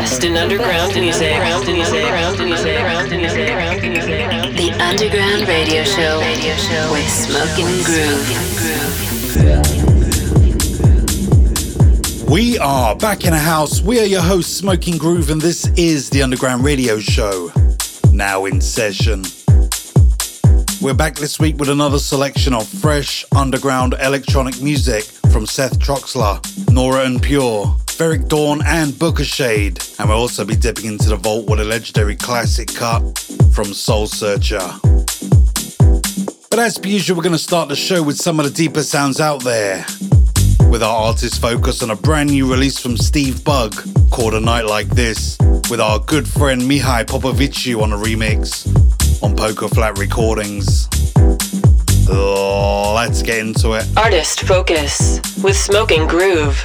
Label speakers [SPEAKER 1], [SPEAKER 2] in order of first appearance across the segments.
[SPEAKER 1] best in underground music. The Underground Radio Show with Smoking Groove.
[SPEAKER 2] We are back in a house. We are your host, Smoking Groove, and this is the Underground Radio Show. Now in session. We're back this week with another selection of fresh underground electronic music from Seth Troxler, Nora En Pure, Ferreck Dawn, and Booka Shade. And we'll also be dipping into the vault with a legendary classic cut from Soul Searcher. But as per usual, we're going to start the show with some of the deeper sounds out there. With our artist focus on a brand new release from Steve Bug called A Night Like This, with our good friend Mihai Popoviciu on a remix on Poker Flat Recordings. Let's get into it.
[SPEAKER 1] Artist Focus with Smoking Groove.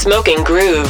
[SPEAKER 3] Smoking Groove.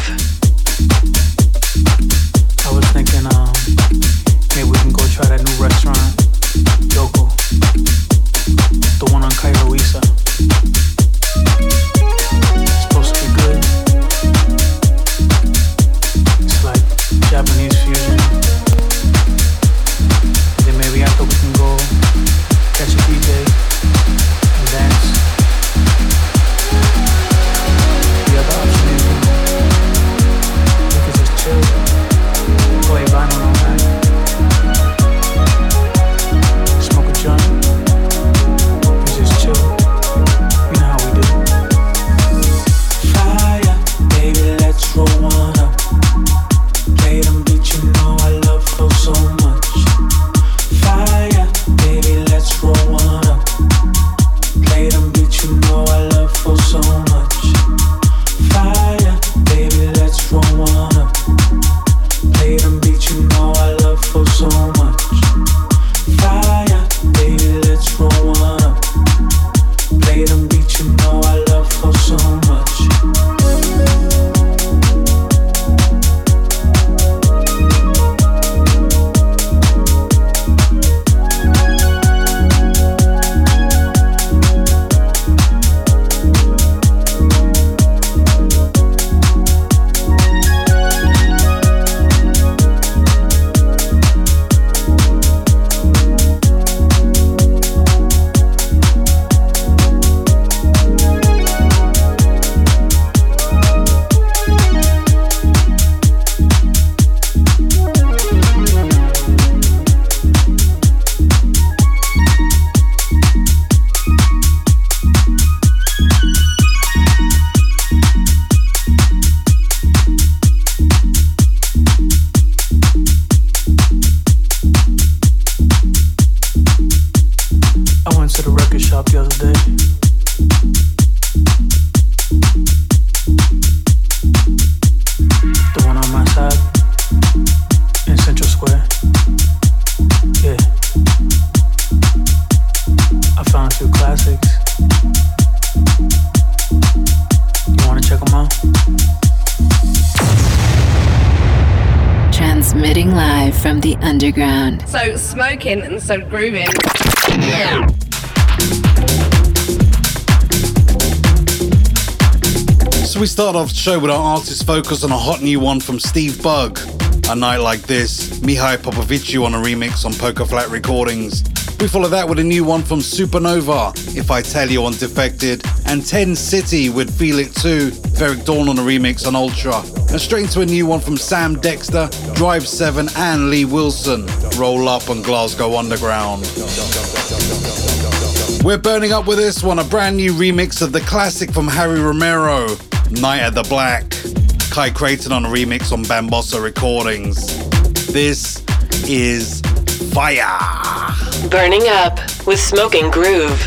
[SPEAKER 4] Smoking and so grooving.
[SPEAKER 2] So we start off the show with our artist focus on a hot new one from Steve Bug. A night like this, Mihai Popoviciu on a remix on Poker Flat Recordings. We follow that with a new one from Supernova, If I Tell You on Defected, and 10 City with Feel It Too, Ferreck Dawn on a remix on Ultra. And straight into a new one from Sam Dexter, Drive 7, and Lee Wilson, Roll Up on Glasgow Underground. We're burning up with this one, a brand new remix of the classic from Harry Romero, Night at the Black. Kai Creighton on a remix on Bambossa Recordings. This is fire.
[SPEAKER 3] Burning up with Smoking Groove.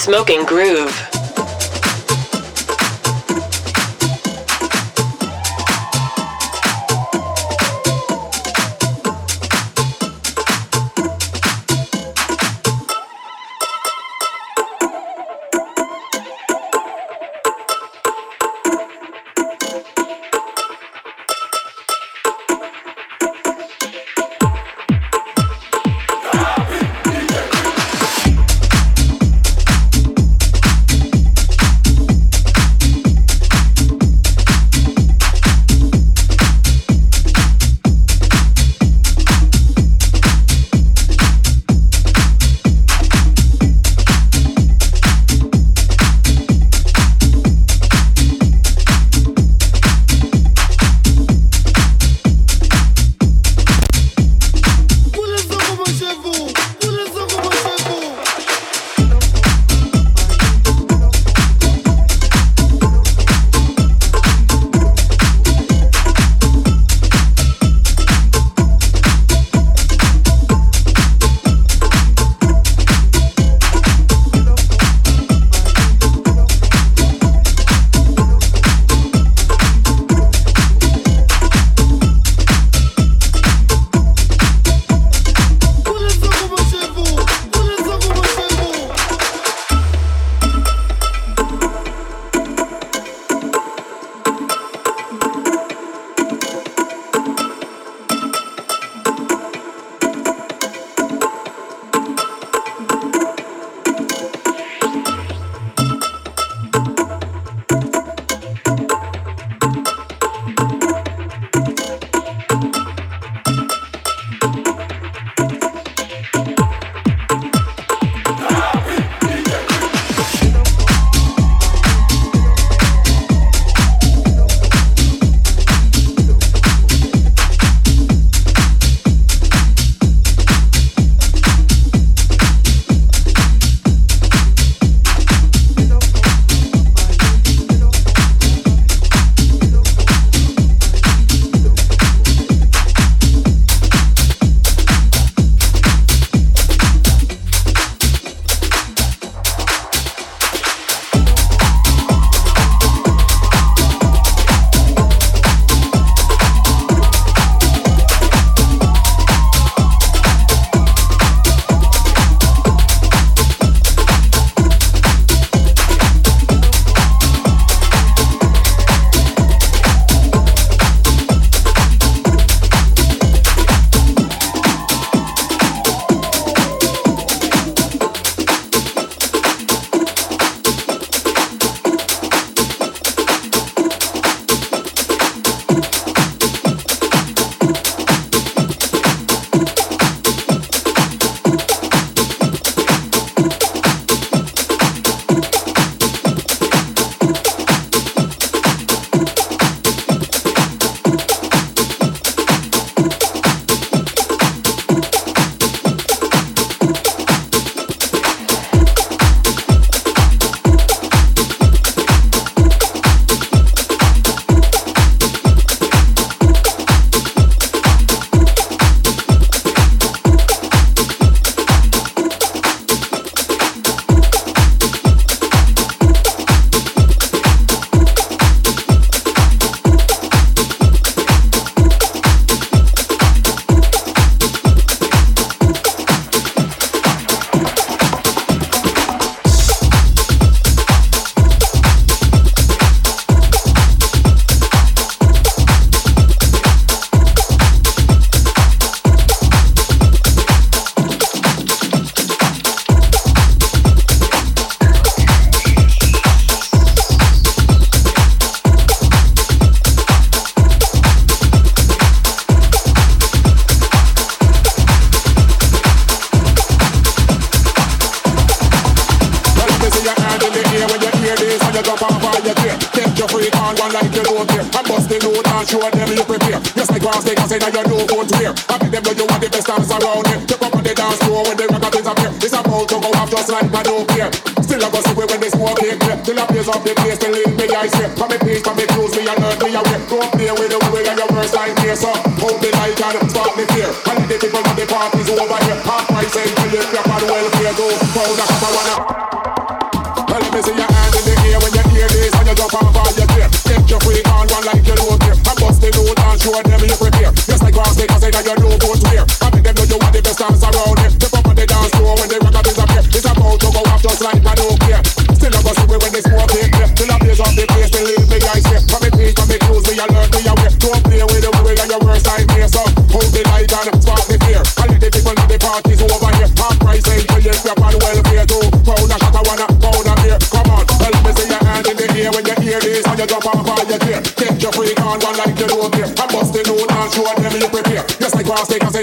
[SPEAKER 5] Smoking Groove.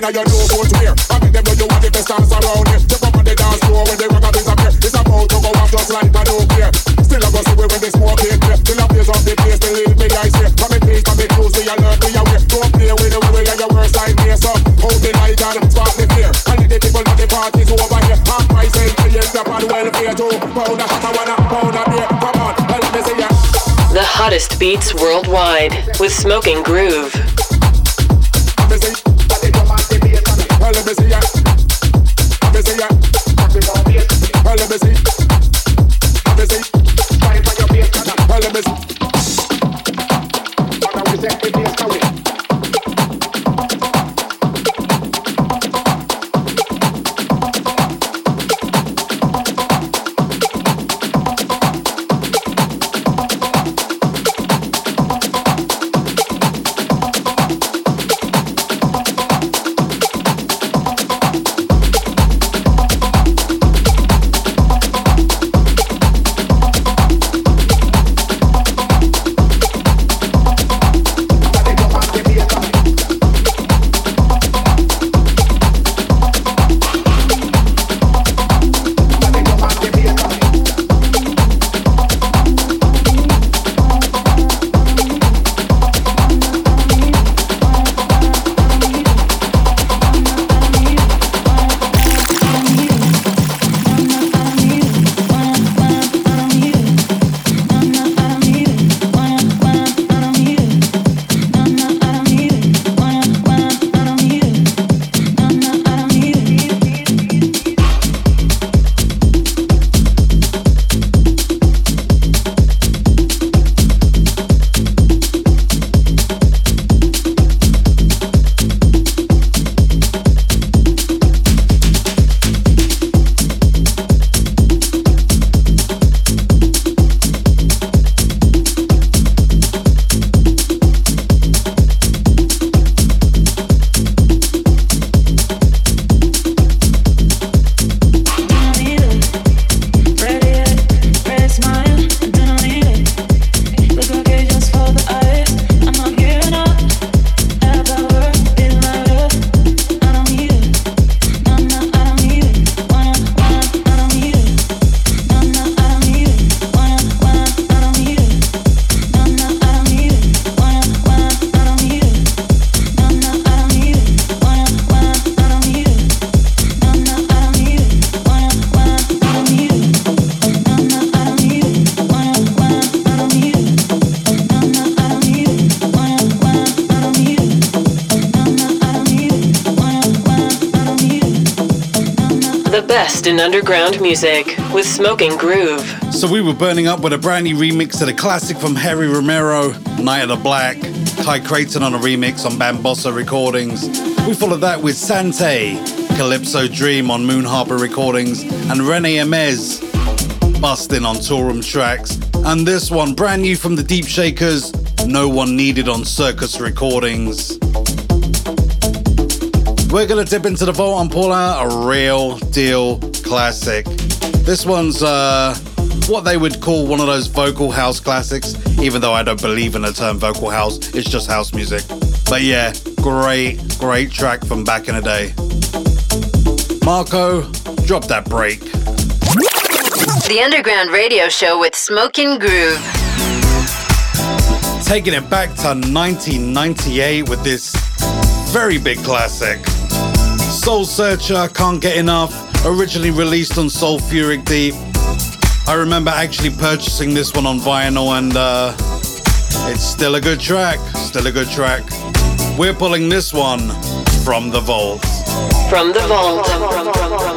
[SPEAKER 5] Like grass take a say that you know. I them know you are the best dance around here. Step up on the dance floor when the up here. It's about to go off just like. Still I go see when the smoke. Till I blaze off the place, me I say. From me please, from me close, me alert, me. Don't play with the way and your here. So hold the light and spark the fear. And the people know the party's over here. Half step on welfare too. Pound a I wanna pound a beer. Come on, me see ya.
[SPEAKER 6] The hottest beats worldwide with Smoking Groove. Smoking Groove.
[SPEAKER 2] So we were burning up with a brand new remix of a classic from Harry Romero, Night of the Black, Ty Creighton on a remix on Bambossa Recordings. We followed that with Sante, Calypso Dream on Moon Harbour Recordings, and Rene Amesz, Bustin' on Torum Tracks. And this one, brand new from the Deep Shakers, No One Needed on Circus Recordings. We're gonna dip into the vault and pull out a real deal classic. This one's uh, what they would call one of those vocal house classics, even though I don't believe in the term vocal house, it's just house music. But yeah, great, great track from back in the day. Marco, drop that break.
[SPEAKER 7] The Underground Radio Show with Smoking Groove.
[SPEAKER 2] Taking it back to 1998 with this very big classic. Soul Searcher, Can't Get Enough, originally released on Sulfuric Deep. I remember actually purchasing this one on vinyl and uh, it's still a good track, still a good track. We're pulling this one from the vault.
[SPEAKER 6] From the vault.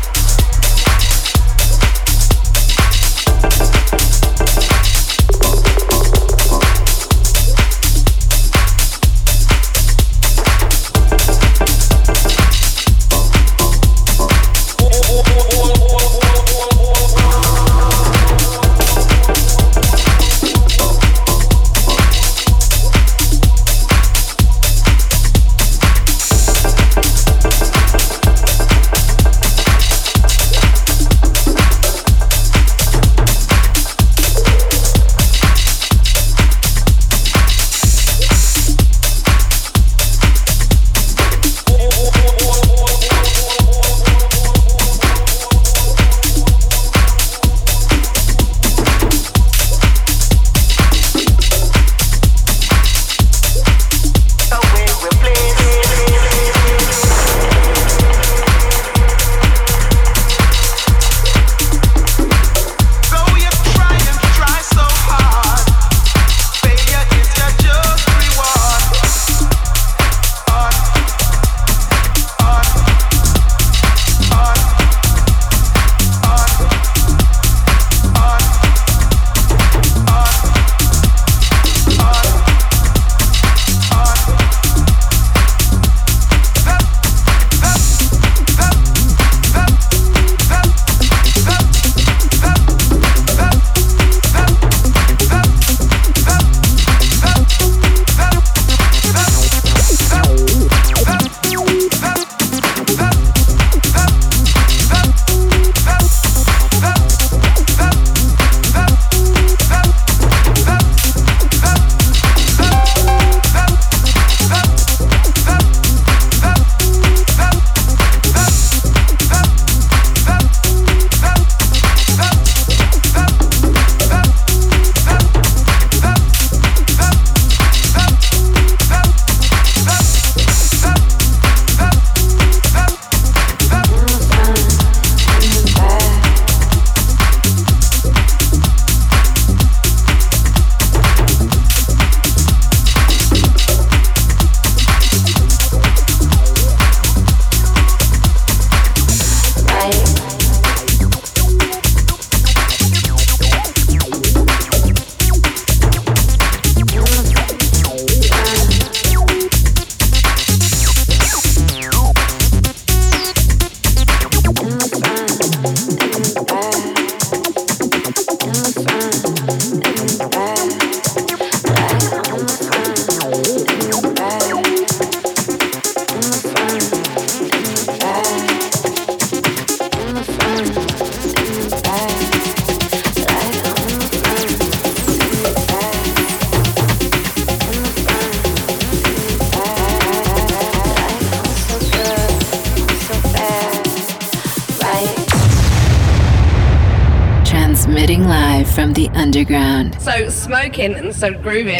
[SPEAKER 6] smoking
[SPEAKER 4] and so grooving.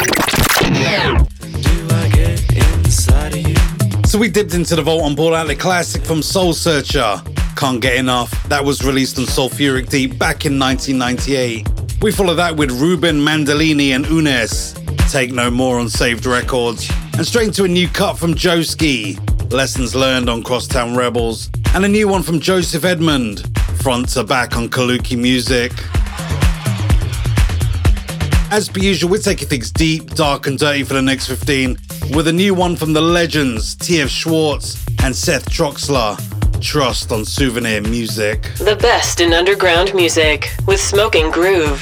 [SPEAKER 2] So we dipped into the vault and brought out the classic from Soul Searcher, Can't Get Enough. That was released on Sulfuric Deep back in 1998. We follow that with Ruben Mandolini and Unes, Take No More on Saved Records. And straight into a new cut from Joeski, Lessons Learned on Crosstown Rebels. And a new one from Joseph Edmund, Front to Back on Kaluki Music. As per usual, we're taking things deep, dark, and dirty for the next 15 with a new one from the legends Tiefschwarz and Seth Troxler. Trust on Souvenir Music.
[SPEAKER 8] The best in underground music with Smoking Groove.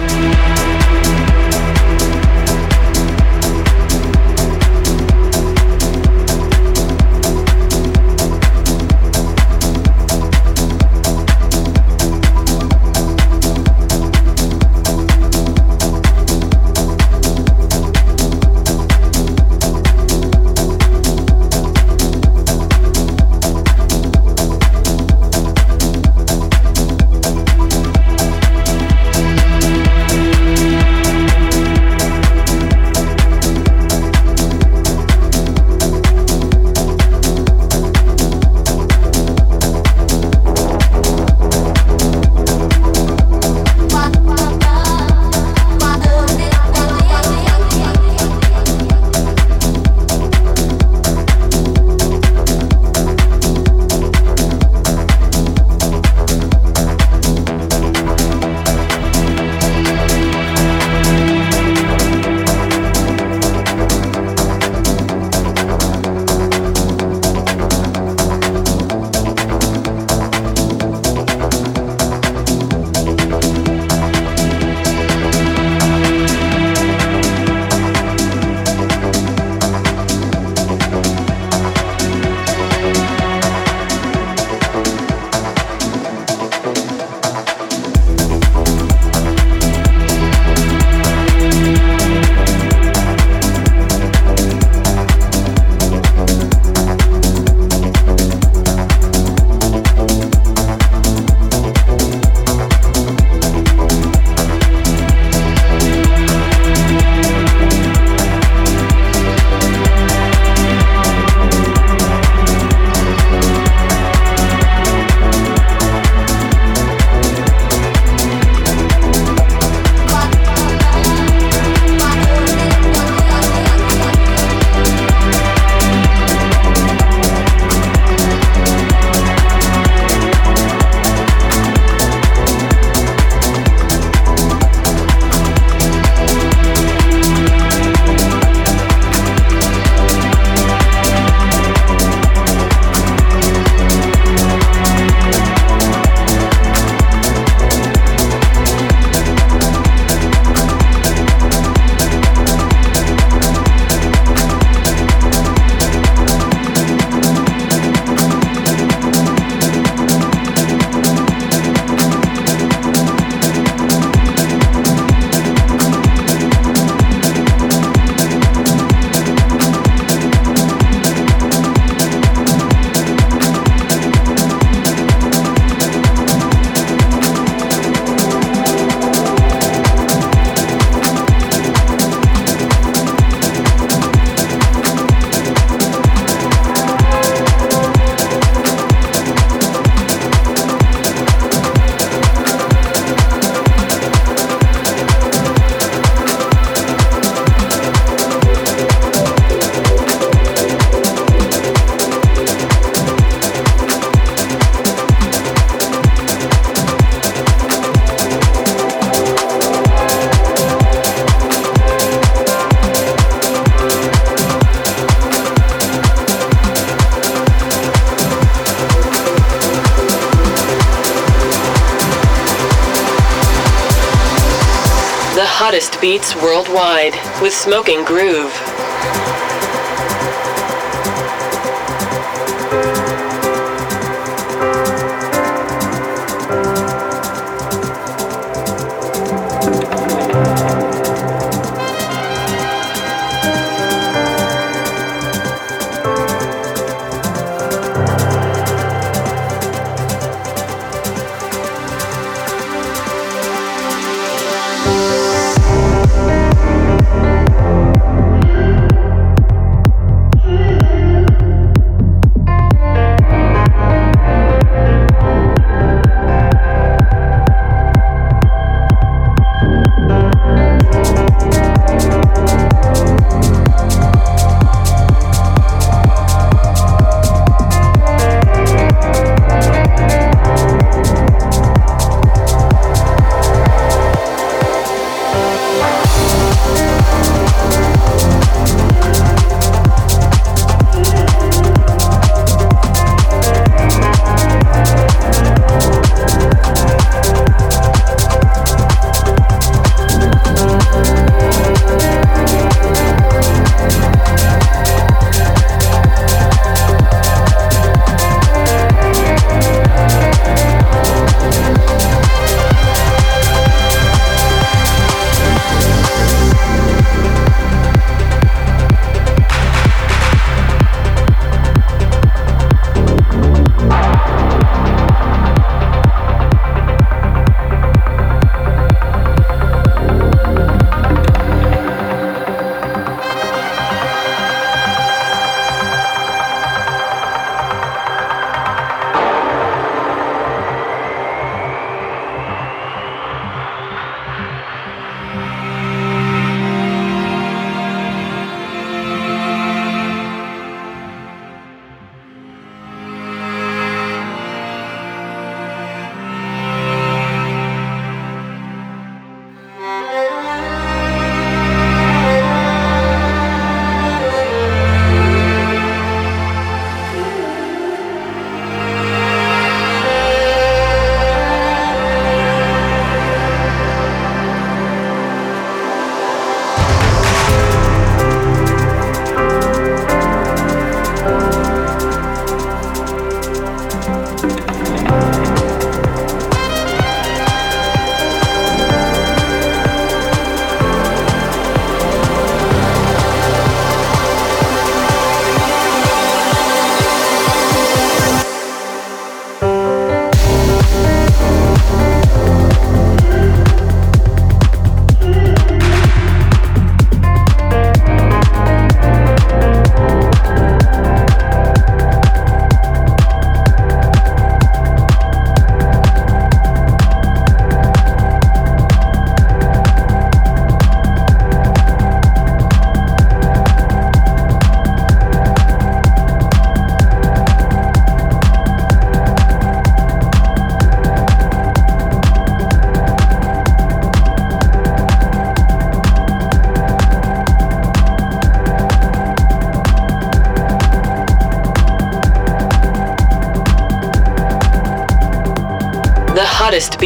[SPEAKER 1] Smoking Groove.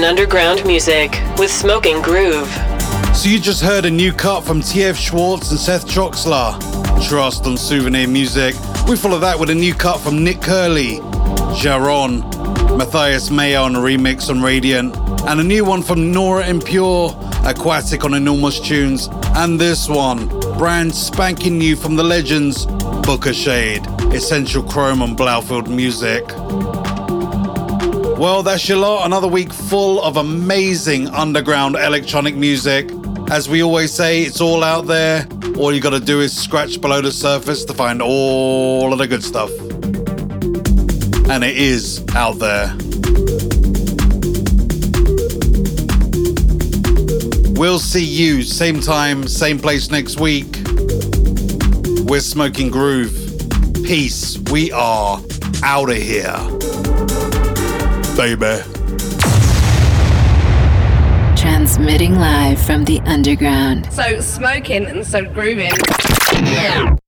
[SPEAKER 6] In underground music with Smoking Groove.
[SPEAKER 2] So you just heard a new cut from Tiefschwarz and Seth Troxler, Trust on Souvenir Music. We follow that with a new cut from Nick Curly, Jaron, Matthias Mayer on a remix on Radiant, and a new one from Nora En Pure, Aquatic on Enormous Tunes, and this one, brand spanking new from the legends, Booka Shade, Essential Chrome on Blaufield Music. Well, that's your lot. Another week full of amazing underground electronic music. As we always say, it's all out there. All you gotta do is scratch below the surface to find all of the good stuff. And it is out there. We'll see you same time, same place next week. We're Smoking Groove. Peace. We are out of here baby.
[SPEAKER 7] Transmitting live from the underground.
[SPEAKER 4] So smoking and so grooving. Yeah.